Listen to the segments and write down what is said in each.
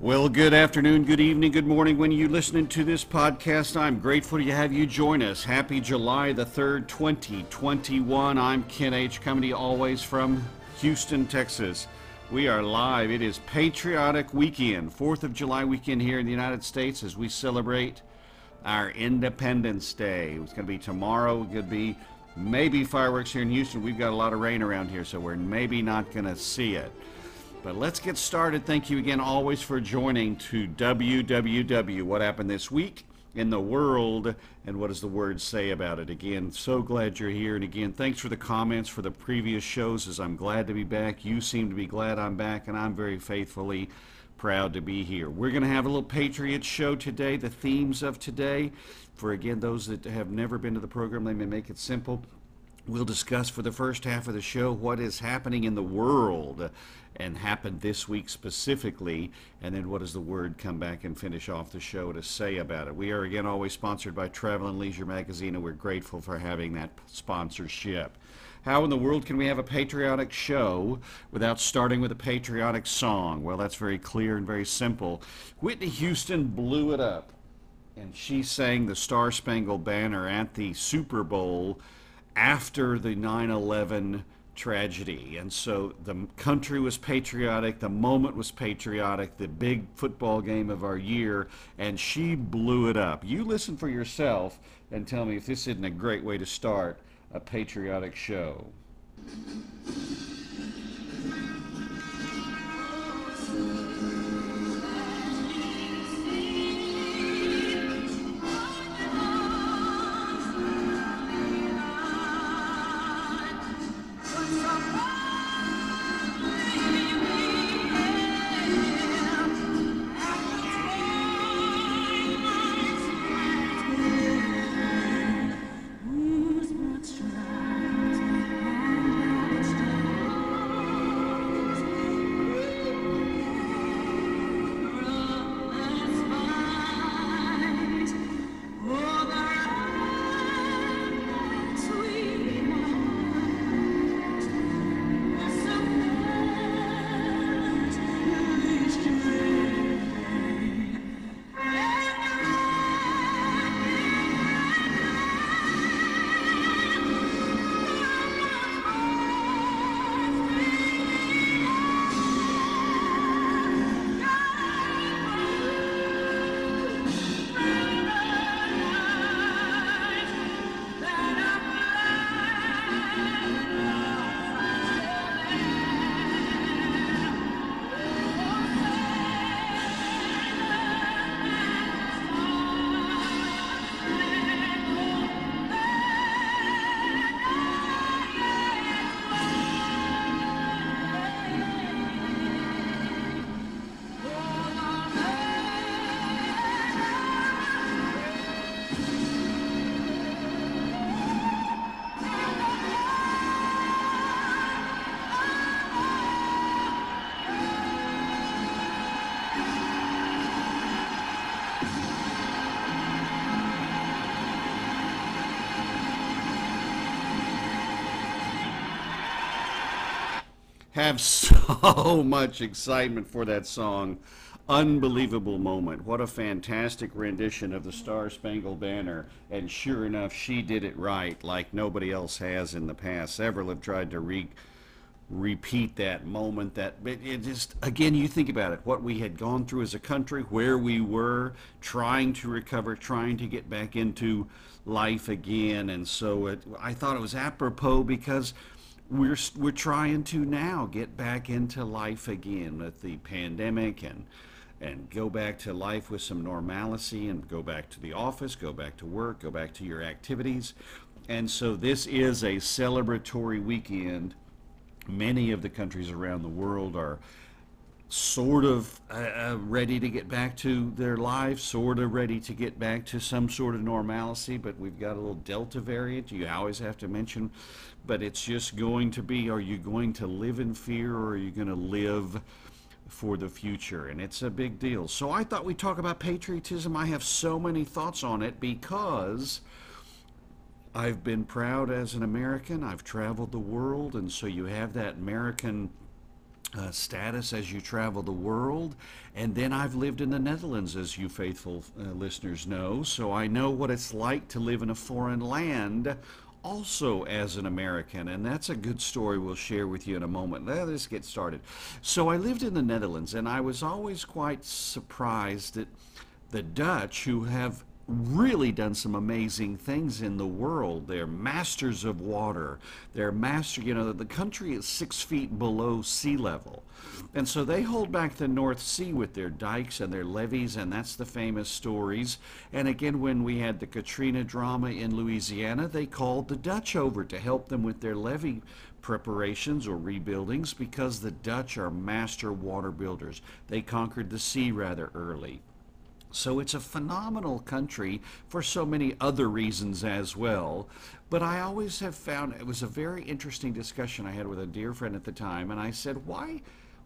Well, good afternoon, good evening, good morning. When you're listening to this podcast, I'm grateful to have you join us. Happy July the 3rd, 2021. I'm Ken H. you always from Houston, Texas. We are live. It is Patriotic Weekend, 4th of July weekend here in the United States as we celebrate our Independence Day. It's going to be tomorrow. It could be maybe fireworks here in Houston. We've got a lot of rain around here, so we're maybe not going to see it. But let's get started. Thank you again, always, for joining to WWW. What happened this week in the world, and what does the word say about it? Again, so glad you're here. And again, thanks for the comments for the previous shows, as I'm glad to be back. You seem to be glad I'm back, and I'm very faithfully proud to be here. We're going to have a little Patriot show today. The themes of today, for again, those that have never been to the program, let me make it simple. We'll discuss for the first half of the show what is happening in the world and happened this week specifically, and then what does the word come back and finish off the show to say about it. We are again always sponsored by Travel and Leisure Magazine, and we're grateful for having that sponsorship. How in the world can we have a patriotic show without starting with a patriotic song? Well, that's very clear and very simple. Whitney Houston blew it up, and she sang the Star Spangled Banner at the Super Bowl after the 9 11 tragedy. And so the country was patriotic, the moment was patriotic, the big football game of our year, and she blew it up. You listen for yourself and tell me if this isn't a great way to start a patriotic show. Have so much excitement for that song. Unbelievable moment. What a fantastic rendition of the Star Spangled Banner. And sure enough, she did it right like nobody else has in the past. Several have tried to re- repeat that moment that it just again you think about it what we had gone through as a country where we were trying to recover trying to get back into life again and so it, i thought it was apropos because we're we're trying to now get back into life again with the pandemic and and go back to life with some normalcy and go back to the office, go back to work, go back to your activities. And so this is a celebratory weekend. Many of the countries around the world are sort of uh, uh, ready to get back to their lives, sort of ready to get back to some sort of normalcy, but we've got a little Delta variant. You always have to mention, but it's just going to be are you going to live in fear or are you going to live for the future? And it's a big deal. So I thought we'd talk about patriotism. I have so many thoughts on it because. I've been proud as an American. I've traveled the world, and so you have that American uh, status as you travel the world. And then I've lived in the Netherlands, as you faithful uh, listeners know, so I know what it's like to live in a foreign land also as an American, and that's a good story we'll share with you in a moment. Let's get started. So I lived in the Netherlands, and I was always quite surprised that the Dutch, who have really done some amazing things in the world. They're masters of water. They're master, you know, the country is six feet below sea level. And so they hold back the North Sea with their dikes and their levees, and that's the famous stories. And again, when we had the Katrina drama in Louisiana, they called the Dutch over to help them with their levee preparations or rebuildings because the Dutch are master water builders. They conquered the sea rather early. So it's a phenomenal country for so many other reasons as well. But I always have found it was a very interesting discussion I had with a dear friend at the time, and I said, why,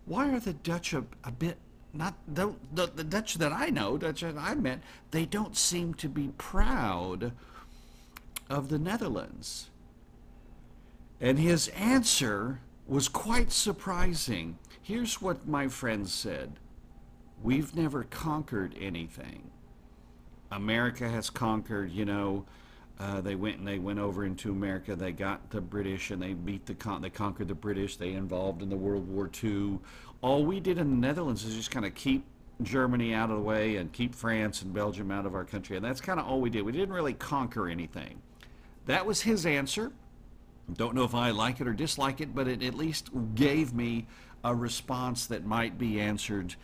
why are the Dutch a, a bit not the, the, the Dutch that I know, Dutch that I met, they don't seem to be proud of the Netherlands. And his answer was quite surprising. Here's what my friend said. We've never conquered anything. America has conquered, you know, uh, they went and they went over into America. They got the British and they beat the con- they conquered the British. They involved in the World War II. All we did in the Netherlands is just kind of keep Germany out of the way and keep France and Belgium out of our country, and that's kind of all we did. We didn't really conquer anything. That was his answer. Don't know if I like it or dislike it, but it at least gave me a response that might be answered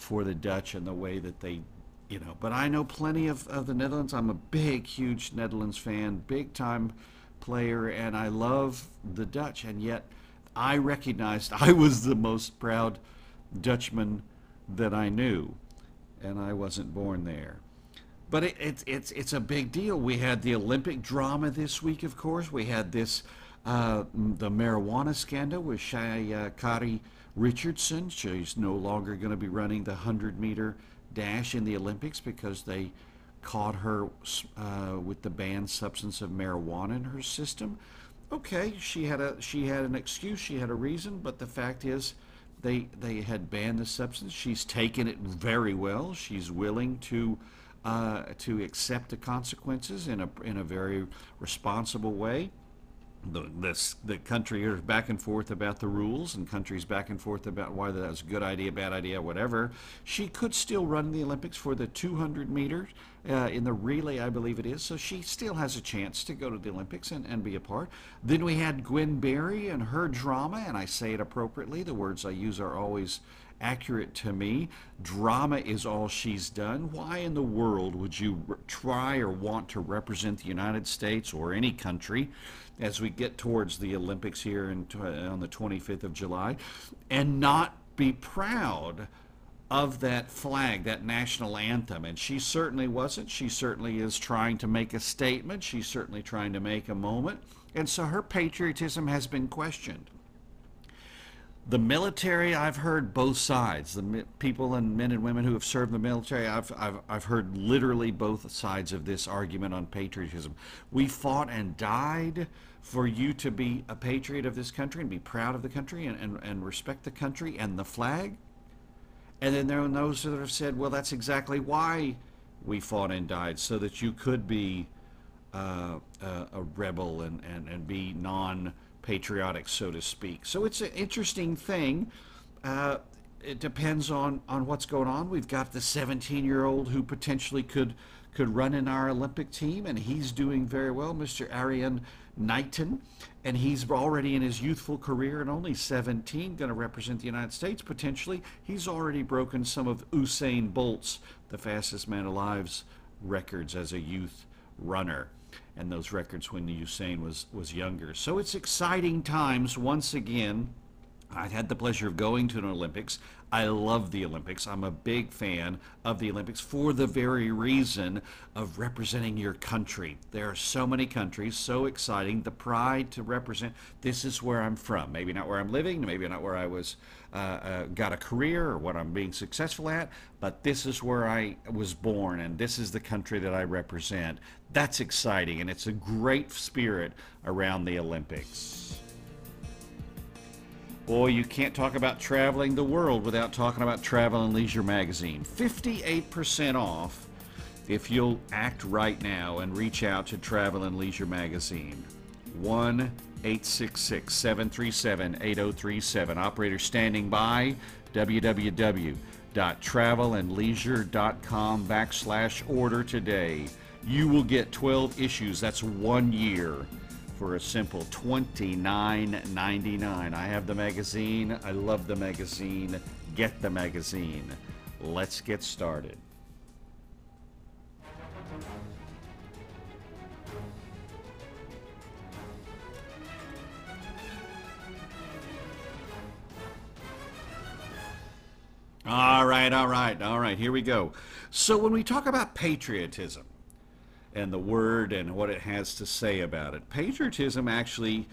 for the Dutch and the way that they, you know. But I know plenty of, of the Netherlands. I'm a big, huge Netherlands fan, big time player, and I love the Dutch. And yet, I recognized I was the most proud Dutchman that I knew, and I wasn't born there. But it, it, it's it's a big deal. We had the Olympic drama this week, of course. We had this uh, the marijuana scandal with Sha'Carri Richardson. She's no longer going to be running the 100 meter dash in the Olympics because they caught her uh, with the banned substance of marijuana in her system. Okay, she had a she had an excuse, she had a reason, but the fact is they they had banned the substance. She's taken it very well. She's willing to uh, to accept the consequences in a in a very responsible way the, this, the country is back and forth about the rules and countries back and forth about whether that's a good idea, bad idea, whatever. She could still run the Olympics for the 200 meters uh, in the relay, I believe it is. So she still has a chance to go to the Olympics and, and be a part. Then we had Gwen Berry and her drama, and I say it appropriately. The words I use are always accurate to me. Drama is all she's done. Why in the world would you try or want to represent the United States or any country as we get towards the Olympics here in, on the 25th of July and not be proud? of that flag, that national anthem. And she certainly wasn't. She certainly is trying to make a statement. She's certainly trying to make a moment. And so her patriotism has been questioned the military i've heard both sides. The people and men and women who have served in the military I've, I've, I've heard literally both sides of this argument on patriotism. We fought and died for you to be a patriot of this country and be proud of the country and, and, and respect the country and the flag. And then there are those that have said well that's exactly why we fought and died so that you could be uh, a, a rebel and, and, and be non patriotic, so to speak. So it's an interesting thing. Uh, it depends on, on what's going on. We've got the 17 year old who potentially could could run in our Olympic team, and he's doing very well, Mr. Erriyon Knighton. And he's already in his youthful career and only 17, going to represent the United States potentially. He's already broken some of Usain Bolt's, the fastest man alive's, records as a youth runner and those records when Usain was, was younger. So it's exciting times once again. I had the pleasure of going to an Olympics. I love the Olympics. I'm a big fan of the Olympics for the very reason of representing your country. There are so many countries, so exciting. The pride to represent. This is where I'm from. Maybe not where I'm living, maybe not where I was uh, uh, got a career or what I'm being successful at, but this is where I was born and this is the country that I represent. That's exciting and it's a great spirit around the Olympics. Boy, you can't talk about traveling the world without talking about Travel and Leisure magazine. 58% off if you'll act right now and reach out to Travel and Leisure magazine. 1 866 737 8037. Operator standing by www.travelandleisure.com backslash order today. You will get 12 issues. That's one year for a simple $29.99. I have the magazine. I love the magazine. Get the magazine. Let's get started. All right, all right, all right, here we go. So, when we talk about patriotism, and the word and what it has to say about it. Patriotism actually,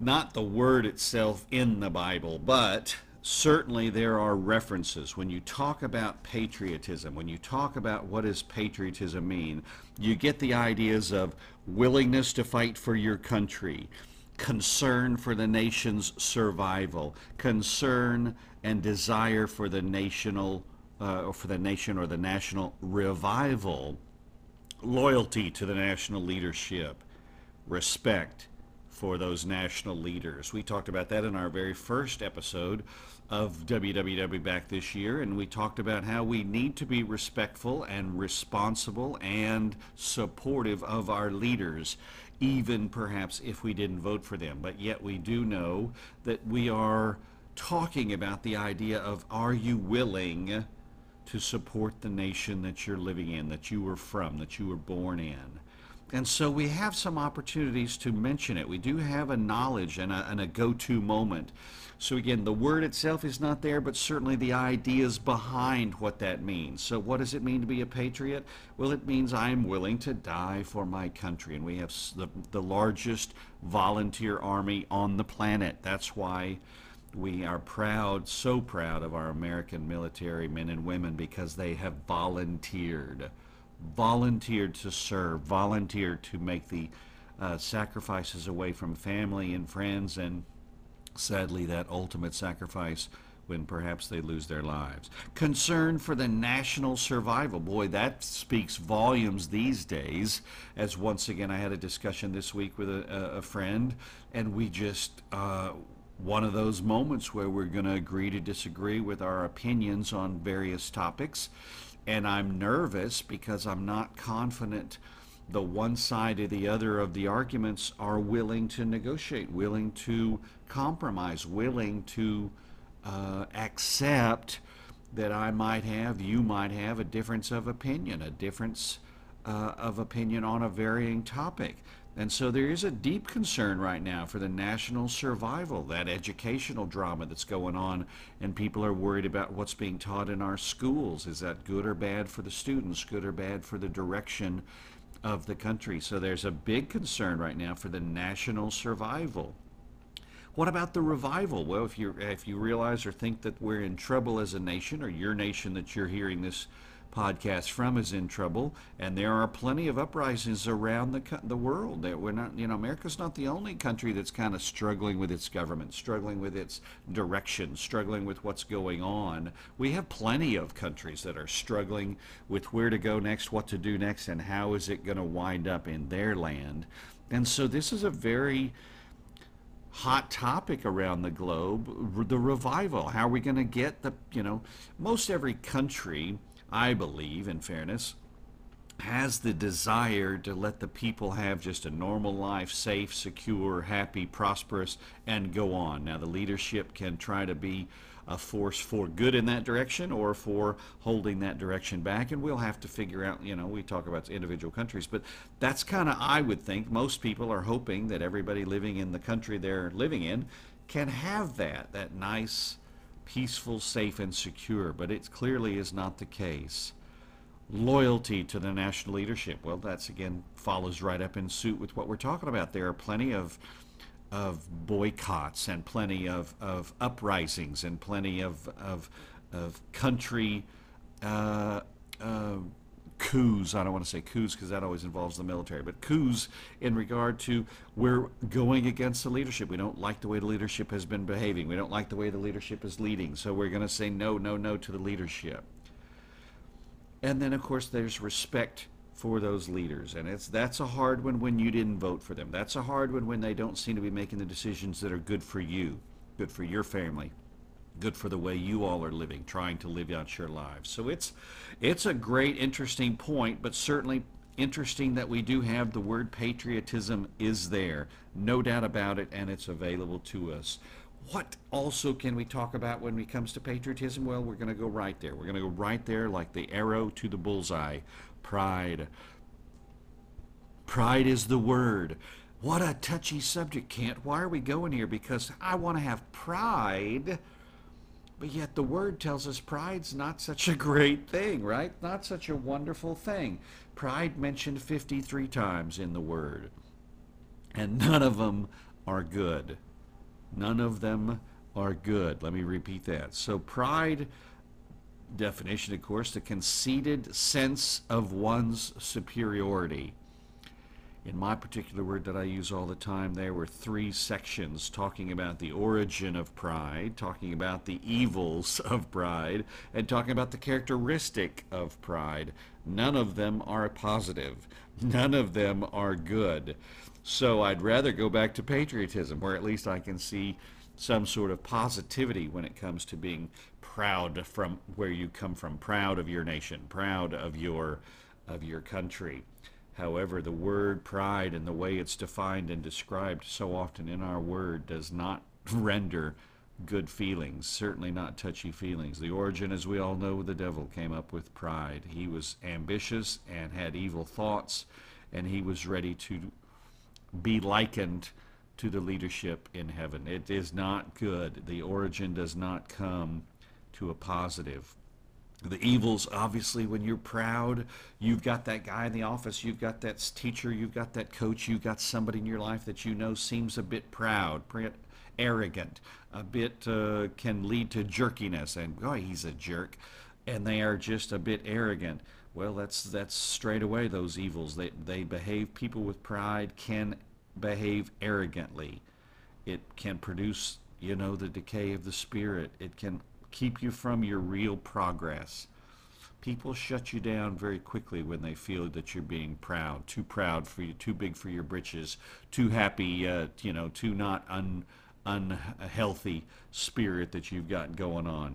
not the word itself in the Bible, but certainly there are references. When you talk about patriotism, when you talk about what does patriotism mean, you get the ideas of willingness to fight for your country, concern for the nation's survival, concern and desire for the national uh, for the nation or the national revival loyalty to the national leadership, respect for those national leaders. We talked about that in our very first episode of WWW back this year, and we talked about how we need to be respectful and responsible and supportive of our leaders, even perhaps if we didn't vote for them. But yet we do know that we are talking about the idea of are you willing to support the nation that you're living in, that you were from, that you were born in. And so we have some opportunities to mention it. We do have a knowledge and a, and a go to moment. So, again, the word itself is not there, but certainly the ideas behind what that means. So, what does it mean to be a patriot? Well, it means I'm willing to die for my country. And we have the, the largest volunteer army on the planet. That's why we are proud, so proud of our American military men and women because they have volunteered, volunteered to serve, volunteered to make the uh, sacrifices away from family and friends, and sadly, that ultimate sacrifice when perhaps they lose their lives. Concern for the national survival. Boy, that speaks volumes these days. As once again, I had a discussion this week with a, a friend, and we just. Uh, one of those moments where we're going to agree to disagree with our opinions on various topics. And I'm nervous because I'm not confident the one side or the other of the arguments are willing to negotiate, willing to compromise, willing to uh, accept that I might have, you might have a difference of opinion, a difference uh, of opinion on a varying topic. And so there is a deep concern right now for the national survival, that educational drama that's going on, and people are worried about what's being taught in our schools. Is that good or bad for the students, good or bad for the direction of the country? So there's a big concern right now for the national survival. What about the revival? Well, if you if you realize or think that we're in trouble as a nation, or your nation that you're hearing this podcast from is in trouble, and there are plenty of uprisings around the the world. That we're not, you know, America's not the only country that's kind of struggling with its government, struggling with its direction, struggling with what's going on. We have plenty of countries that are struggling with where to go next, what to do next, and how is it going to wind up in their land. And so this is a very hot topic around the globe the revival how are we going to get the you know most every country I believe, in fairness, has the desire to let the people have just a normal life, safe, secure, happy, prosperous, and go on. Now, the leadership can try to be a force for good in that direction or for holding that direction back, and we'll have to figure out, you know, we talk about individual countries, but that's kind of, I would think, most people are hoping that everybody living in the country they're living in can have that, that nice, peaceful, safe, and secure, but it clearly is not the case. Loyalty to the national leadership. Well, that's again follows right up in suit with what we're talking about. There are plenty of of boycotts and plenty of, of uprisings and plenty of, of, of country uh, uh, coups. I don't want to say coups because that always involves the military, but coups in regard to we're going against the leadership. We don't like the way the leadership has been behaving. We don't like the way the leadership is leading. So we're going to say no, no, no to the leadership. And then, of course, there's respect for those leaders. And it's that's a hard one when you didn't vote for them. That's a hard one when they don't seem to be making the decisions that are good for you, good for your family, good for the way you all are living, trying to live out your lives. So it's it's a great, interesting point, but certainly interesting that we do have the word patriotism is there, no doubt about it, and it's available to us. What also can we talk about when it comes to patriotism? Well, we're going to go right there. We're going to go right there like the arrow to the bullseye. Pride. Pride is the word. What a touchy subject, Kent. Why are we going here? Because I want to have pride but yet the word tells us pride's not such a great thing, right? Not such a wonderful thing. Pride mentioned 53 times in the word. And none of them are good. None of them are good. Let me repeat that. So pride definition of course the conceited sense of one's superiority in my particular word that I use all the time, there were three sections talking about the origin of pride, talking about the evils of pride, and talking about the characteristic of pride. None of them are positive, none of them are good. So I'd rather go back to patriotism, where at least I can see some sort of positivity when it comes to being proud from where you come from, proud of your nation, proud of your of your country. However, the word pride and the way it's defined and described so often in our word does not render good feelings, certainly not touchy feelings. The origin, as we all know, the devil came up with pride. He was ambitious and had evil thoughts, and he was ready to be likened to the leadership in heaven. It is not good. The origin does not come to a positive the evils obviously when you're proud you've got that guy in the office you've got that teacher you've got that coach you've got somebody in your life that you know seems a bit proud arrogant a bit uh, can lead to jerkiness and boy he's a jerk and they are just a bit arrogant. Well that's that's straight away those evils. They they behave people with pride can behave arrogantly. It can produce you know the decay of the spirit. It can keep you from your real progress. People shut you down very quickly when they feel that you're being proud, too proud for you, too big for your britches, too happy, uh, you know, too not un, unhealthy spirit that you've got going on.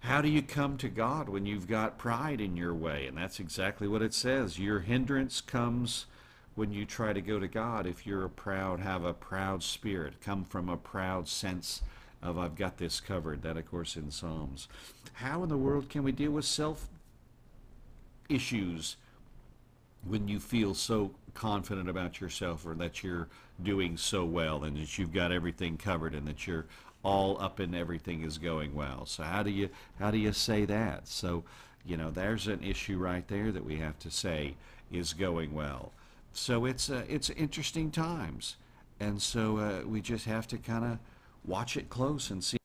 How do you come to God when you've got pride in your way? And that's exactly what it says. Your hindrance comes when you try to go to God if you're a proud, have a proud spirit, come from a proud sense of I've got this covered, that of course in Psalms. How in the world can we deal with self issues when you feel so confident about yourself or that you're doing so well and that you've got everything covered and that you're all up and everything is going well. So how do you how do you say that? So, you know, there's an issue right there that we have to say is going well. So it's uh, it's interesting times. And so uh, we just have to kind of watch it close and see.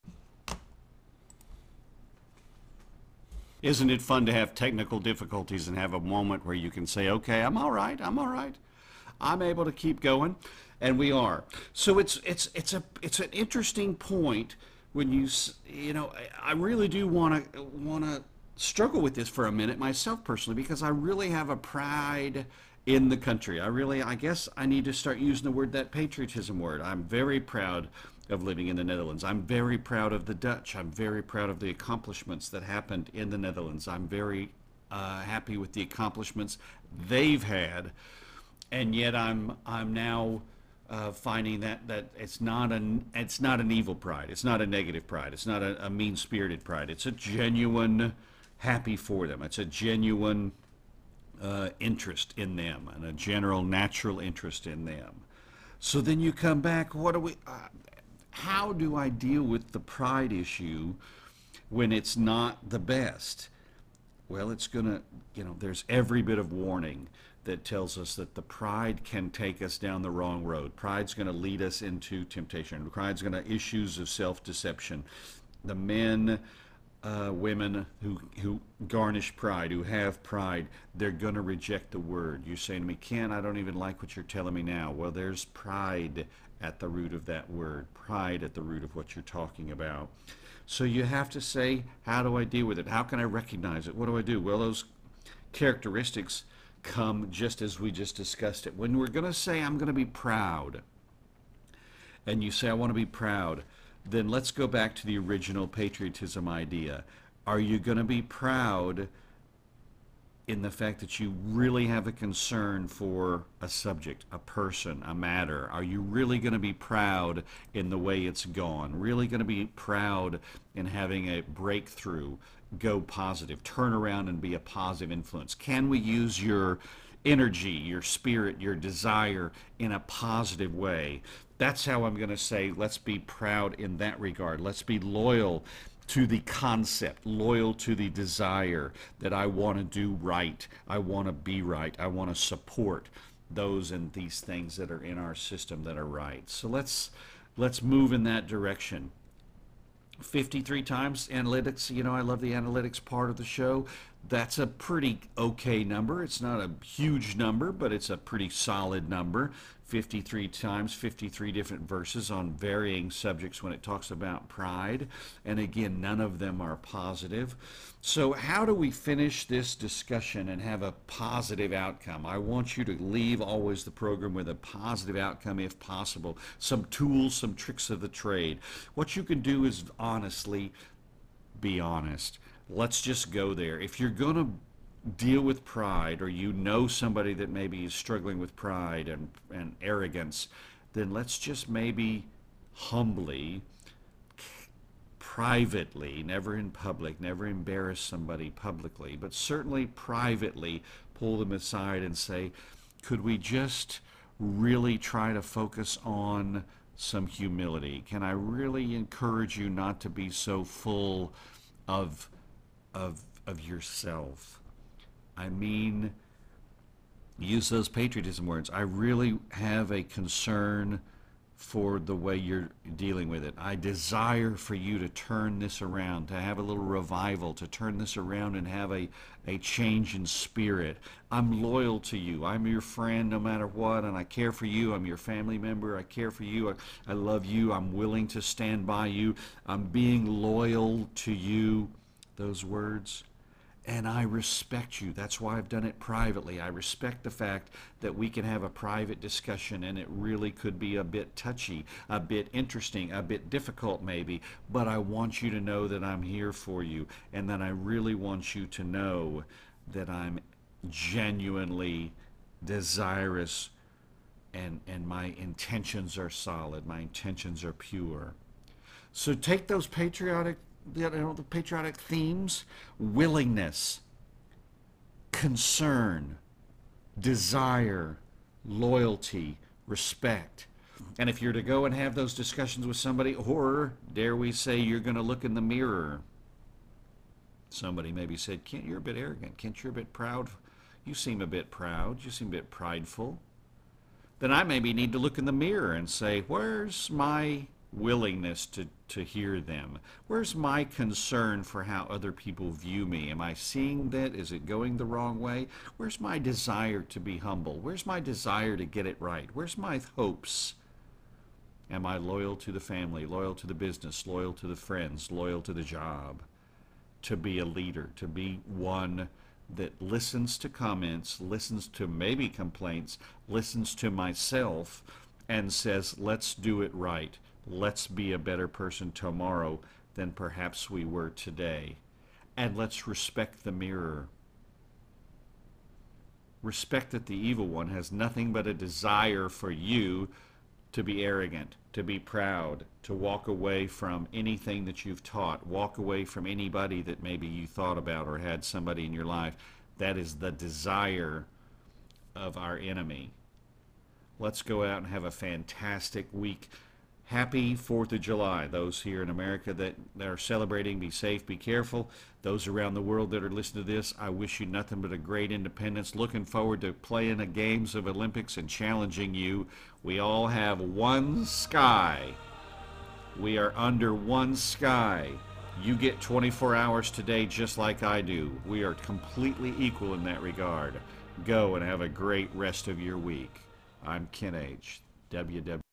Isn't it fun to have technical difficulties and have a moment where you can say, okay, I'm all right, I'm all right. I'm able to keep going, and we are. So it's it's it's a it's an interesting point when you you know I really do want to want to struggle with this for a minute myself personally because I really have a pride in the country. I really I guess I need to start using the word that patriotism word. I'm very proud of living in the Netherlands. I'm very proud of the Dutch. I'm very proud of the accomplishments that happened in the Netherlands. I'm very uh, happy with the accomplishments they've had, and yet I'm I'm now uh, finding that that it's not an it's not an evil pride. It's not a negative pride. It's not a, a mean spirited pride. It's a genuine happy for them. It's a genuine uh, interest in them and a general natural interest in them. So then you come back. What do we? How do I deal with the pride issue when it's not the best? Well, it's going to, you know, there's every bit of warning that tells us that the pride can take us down the wrong road. Pride's going to lead us into temptation. Pride's going to issues of self-deception. The men uh, women who who garnish pride, who have pride, they're going to reject the word. You're saying to me, Ken, I don't even like what you're telling me now. Well, there's pride at the root of that word, pride at the root of what you're talking about. So you have to say, how do I deal with it? How can I recognize it? What do I do? Well, those characteristics come just as we just discussed it. When we're going to say, I'm going to be proud, and you say, I want to be proud, then let's go back to the original patriotism idea. Are you going to be proud in the fact that you really have a concern for a subject, a person, a matter? Are you really going to be proud in the way it's gone? Really going to be proud in having a breakthrough, go positive, turn around and be a positive influence? Can we use your energy, your spirit, your desire in a positive way? That's how I'm going to say, let's be proud in that regard. Let's be loyal to the concept, loyal to the desire that I want to do right, I want to be right, I want to support those and these things that are in our system that are right. So let's let's move in that direction. 53 times analytics, you know, I love the analytics part of the show. That's a pretty okay number. It's not a huge number, but it's a pretty solid number. 53 times, 53 different verses on varying subjects when it talks about pride. And again, none of them are positive. So, how do we finish this discussion and have a positive outcome? I want you to leave always the program with a positive outcome if possible. Some tools, some tricks of the trade. What you can do is honestly be honest. Let's just go there. If you're going to deal with pride or you know somebody that maybe is struggling with pride and, and arrogance, then let's just maybe humbly, privately, never in public, never embarrass somebody publicly, but certainly privately pull them aside and say, could we just really try to focus on some humility? Can I really encourage you not to be so full of, of, of yourself? I mean, use those patriotism words. I really have a concern for the way you're dealing with it. I desire for you to turn this around, to have a little revival, to turn this around and have a, a change in spirit. I'm loyal to you. I'm your friend no matter what, and I care for you. I'm your family member. I care for you. I, I love you. I'm willing to stand by you. I'm being loyal to you. Those words and I respect you. That's why I've done it privately. I respect the fact that we can have a private discussion and it really could be a bit touchy, a bit interesting, a bit difficult maybe, but I want you to know that I'm here for you and that I really want you to know that I'm genuinely desirous and, and my intentions are solid, my intentions are pure. So take those patriotic you know, the patriotic themes willingness, concern, desire, loyalty, respect. And if you're to go and have those discussions with somebody, or dare we say you're going to look in the mirror, somebody maybe said, Kent, you're a bit arrogant. Kent, you're a bit proud. You seem a bit proud. You seem a bit prideful. Then I maybe need to look in the mirror and say, where's my willingness to, to hear them? Where's my concern for how other people view me? Am I seeing that? Is it going the wrong way? Where's my desire to be humble? Where's my desire to get it right? Where's my hopes? Am I loyal to the family, loyal to the business, loyal to the friends, loyal to the job? To be a leader, to be one that listens to comments, listens to maybe complaints, listens to myself, and says, let's do it right let's be a better person tomorrow than perhaps we were today. And let's respect the mirror. Respect that the evil one has nothing but a desire for you to be arrogant, to be proud, to walk away from anything that you've taught, walk away from anybody that maybe you thought about or had somebody in your life. That is the desire of our enemy. Let's go out and have a fantastic week happy 4th of July. Those here in America that, that are celebrating, be safe, be careful. Those around the world that are listening to this, I wish you nothing but a great independence. Looking forward to playing the games of Olympics and challenging you. We all have one sky. We are under one sky. You get 24 hours today just like I do. We are completely equal in that regard. Go and have a great rest of your week. I'm Ken H. WW.